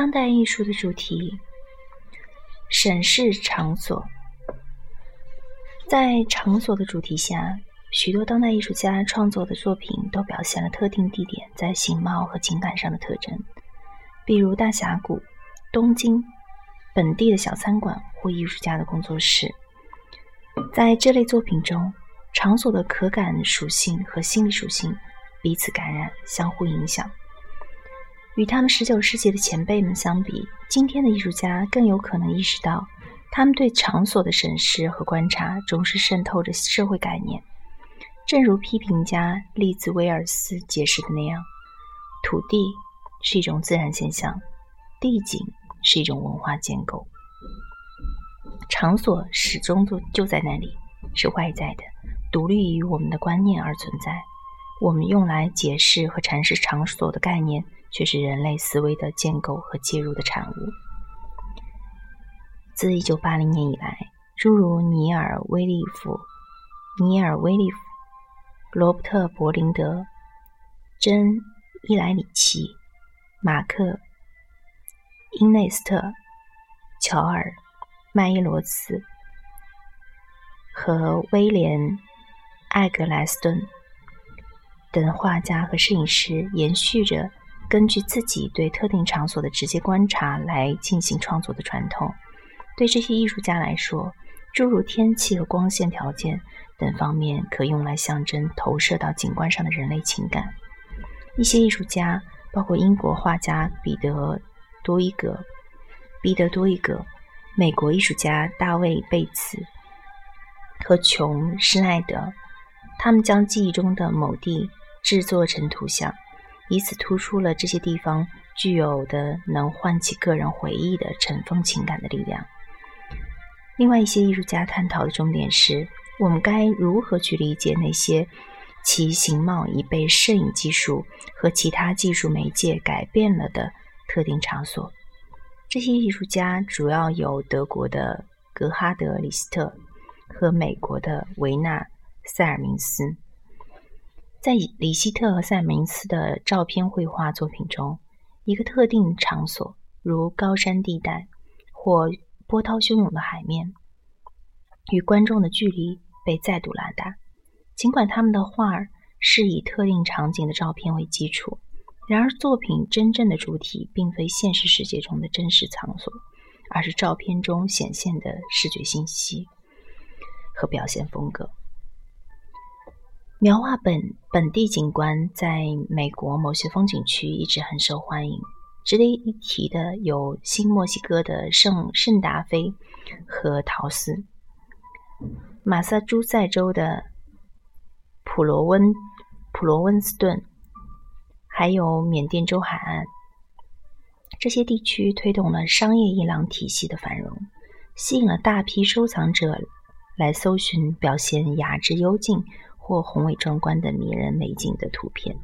当代艺术的主题，审视场所。在场所的主题下，许多当代艺术家创作的作品都表现了特定地点在形貌和情感上的特征，比如大峡谷、东京、本地的小餐馆或艺术家的工作室。在这类作品中，场所的可感属性和心理属性彼此感染，相互影响。与他们19世纪的前辈们相比，今天的艺术家更有可能意识到，他们对场所的审视和观察，总是渗透着社会概念。正如批评家利兹威尔斯解释的那样，土地是一种自然现象，地景是一种文化建构，场所始终就就在那里，是外在的，独立于我们的观念而存在。我们用来解释和阐释场所的概念。却是人类思维的建构和介入的产物。自1980年以来，诸如尼尔·威利夫、尼尔·威利夫、罗伯特·伯林德、珍·伊莱里奇、马克·因内斯特、乔尔·麦伊罗斯和威廉·艾格莱斯顿等画家和摄影师延续着。根据自己对特定场所的直接观察来进行创作的传统，对这些艺术家来说，诸如天气和光线条件等方面可用来象征投射到景观上的人类情感。一些艺术家，包括英国画家彼得多伊格、彼得多伊格，美国艺术家大卫贝茨和琼施奈德，他们将记忆中的某地制作成图像。以此突出了这些地方具有的能唤起个人回忆的尘封情感的力量。另外一些艺术家探讨的重点是：我们该如何去理解那些其形貌已被摄影技术和其他技术媒介改变了的特定场所？这些艺术家主要有德国的格哈德·李斯特和美国的维纳·塞尔明斯。在里希特和塞明斯的照片绘画作品中，一个特定场所，如高山地带或波涛汹涌的海面，与观众的距离被再度拉大。尽管他们的画儿是以特定场景的照片为基础，然而作品真正的主体并非现实世界中的真实场所，而是照片中显现的视觉信息和表现风格。描画本本地景观在美国某些风景区一直很受欢迎。值得一提的有新墨西哥的圣圣达菲和陶斯，马萨诸塞州的普罗温普罗温斯顿，还有缅甸州海岸。这些地区推动了商业伊朗体系的繁荣，吸引了大批收藏者来搜寻表现雅致幽静。或宏伟壮观的迷人美景的图片，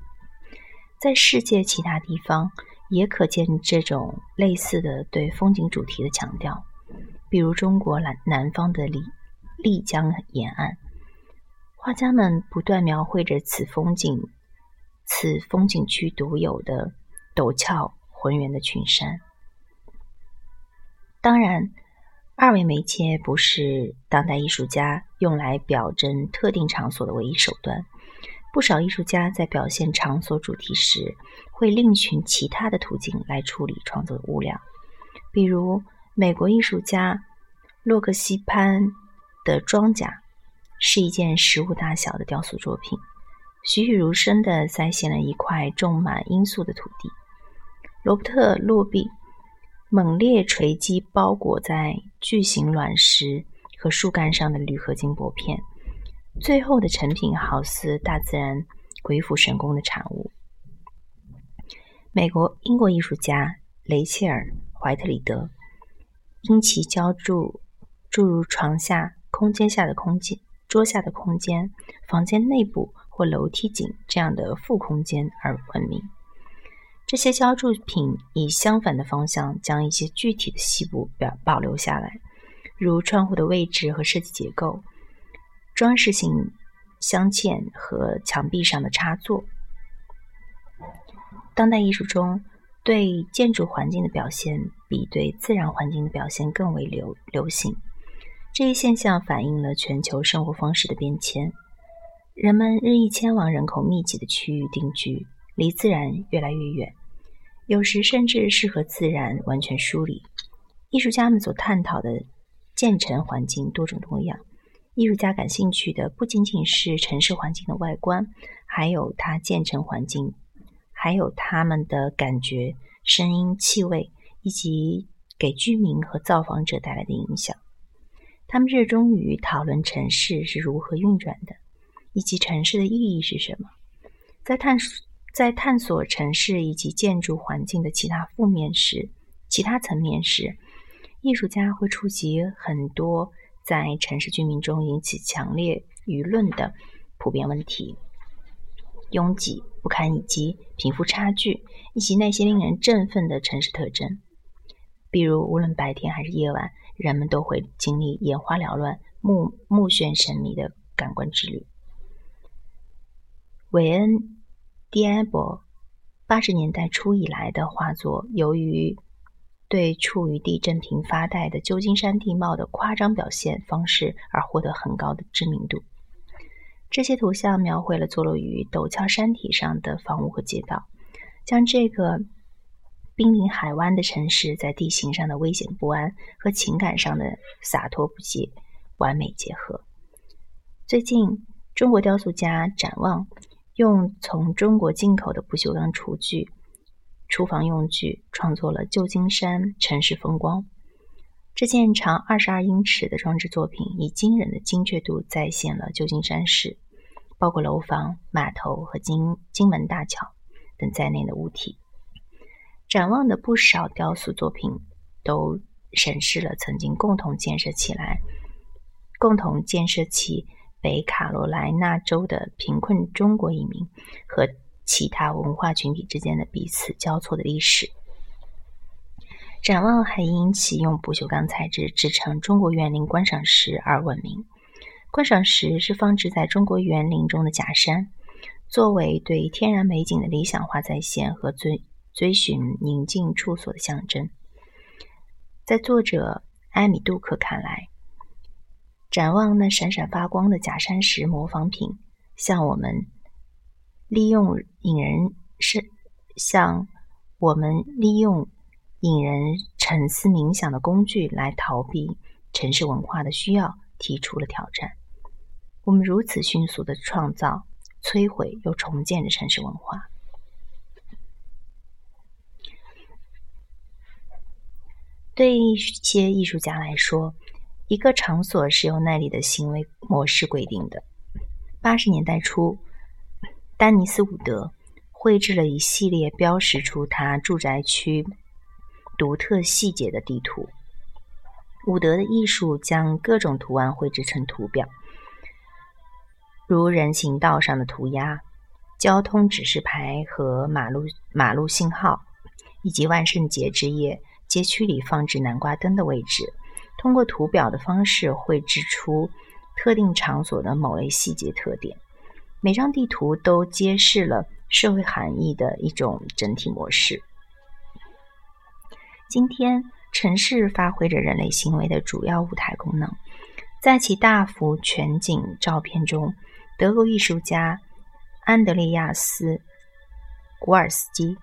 在世界其他地方也可见这种类似的对风景主题的强调，比如中国南南方的丽丽江沿岸，画家们不断描绘着此风景、此风景区独有的陡峭浑圆的群山。当然。二维媒介不是当代艺术家用来表征特定场所的唯一手段。不少艺术家在表现场所主题时，会另寻其他的途径来处理创作的物料。比如，美国艺术家洛克西潘的装甲是一件实物大小的雕塑作品，栩栩如生地再现了一块种满罂粟的土地。罗伯特·洛比。猛烈锤击包裹在巨型卵石和树干上的铝合金薄片，最后的成品好似大自然鬼斧神工的产物。美国、英国艺术家雷切尔·怀特里德因其浇筑诸如床下空间下的空间、桌下的空间、房间内部或楼梯井这样的副空间而闻名。这些浇筑品以相反的方向将一些具体的细部表保留下来，如窗户的位置和设计结构、装饰性镶嵌和墙壁上的插座。当代艺术中对建筑环境的表现比对自然环境的表现更为流流行。这一现象反映了全球生活方式的变迁，人们日益迁往人口密集的区域定居，离自然越来越远，有时甚至是和自然完全疏离。艺术家们所探讨的建成环境多种多样。艺术家感兴趣的不仅仅是城市环境的外观，还有它建成环境，还有他们的感觉、声音、气味，以及给居民和造访者带来的影响。他们热衷于讨论城市是如何运转的，以及城市的意义是什么。在探索在探索城市以及建筑环境的其他负面时，其他层面时，艺术家会触及很多。在城市居民中引起强烈舆论的普遍问题：拥挤、不堪以及贫富差距，以及那些令人振奋的城市特征。比如，无论白天还是夜晚，人们都会经历眼花缭乱、目目眩神迷的感官之旅。韦恩·迪埃博八十年代初以来的画作，由于对处于地震频发带的旧金山地貌的夸张表现方式而获得很高的知名度。这些图像描绘了坐落于陡峭山体上的房屋和街道，将这个濒临海湾的城市在地形上的危险不安和情感上的洒脱不羁完美结合。最近，中国雕塑家展望用从中国进口的不锈钢厨具。厨房用具创作了旧金山城市风光。这件长二十二英尺的装置作品，以惊人的精确度再现了旧金山市，包括楼房、码头和金金门大桥等在内的物体。展望的不少雕塑作品都审视了曾经共同建设起来、共同建设起北卡罗来纳州的贫困中国移民和。其他文化群体之间的彼此交错的历史。展望还因其用不锈钢材质制成中国园林观赏石而闻名。观赏石是放置在中国园林中的假山，作为对天然美景的理想化再现和追追寻宁静处所的象征。在作者埃米杜克看来，展望那闪闪发光的假山石模仿品，向我们。利用引人深向我们利用引人沉思冥想的工具来逃避城市文化的需要提出了挑战。我们如此迅速的创造、摧毁又重建着城市文化。对一些艺术家来说，一个场所是由那里的行为模式规定的。八十年代初。丹尼斯·伍德绘制了一系列标识出他住宅区独特细节的地图。伍德的艺术将各种图案绘制成图表，如人行道上的涂鸦、交通指示牌和马路马路信号，以及万圣节之夜街区里放置南瓜灯的位置。通过图表的方式绘制出特定场所的某类细节特点。每张地图都揭示了社会含义的一种整体模式。今天，城市发挥着人类行为的主要舞台功能。在其大幅全景照片中，德国艺术家安德烈亚斯·古尔斯基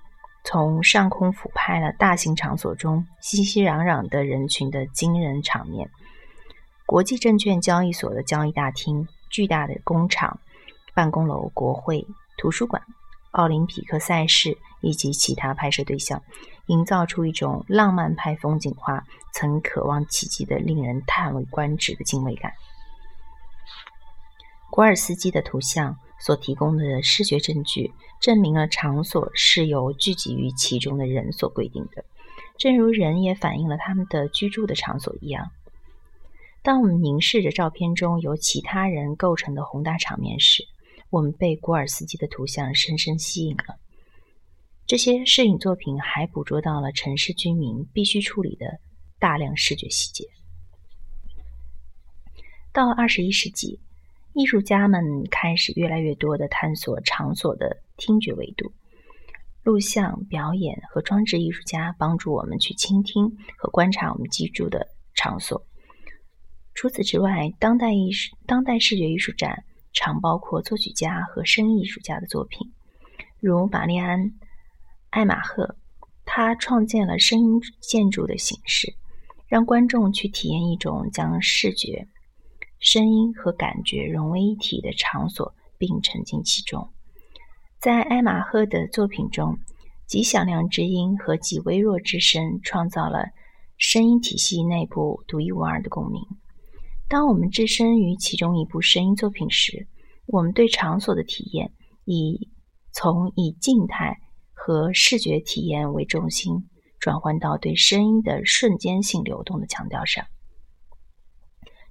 从上空俯拍了大型场所中熙熙攘攘的人群的惊人场面：国际证券交易所的交易大厅、巨大的工厂。办公楼、国会、图书馆、奥林匹克赛事以及其他拍摄对象，营造出一种浪漫派风景画曾渴望企及的令人叹为观止的敬畏感。古尔斯基的图像所提供的视觉证据，证明了场所是由聚集于其中的人所规定的，正如人也反映了他们的居住的场所一样。当我们凝视着照片中由其他人构成的宏大场面时，我们被古尔斯基的图像深深吸引了。这些摄影作品还捕捉到了城市居民必须处理的大量视觉细节。到二十一世纪，艺术家们开始越来越多的探索场所的听觉维度。录像、表演和装置艺术家帮助我们去倾听和观察我们居住的场所。除此之外，当代艺术、当代视觉艺术展常包括作曲家和声艺术家的作品，如玛丽安·艾玛赫，他创建了声音建筑的形式，让观众去体验一种将视觉、声音和感觉融为一体的场所，并沉浸其中。在艾玛赫的作品中，极响亮之音和极微弱之声创造了声音体系内部独一无二的共鸣。当我们置身于其中一部声音作品时，我们对场所的体验以从以静态和视觉体验为中心，转换到对声音的瞬间性流动的强调上。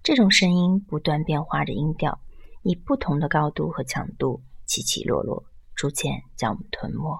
这种声音不断变化着音调，以不同的高度和强度起起落落。逐渐将我们吞没。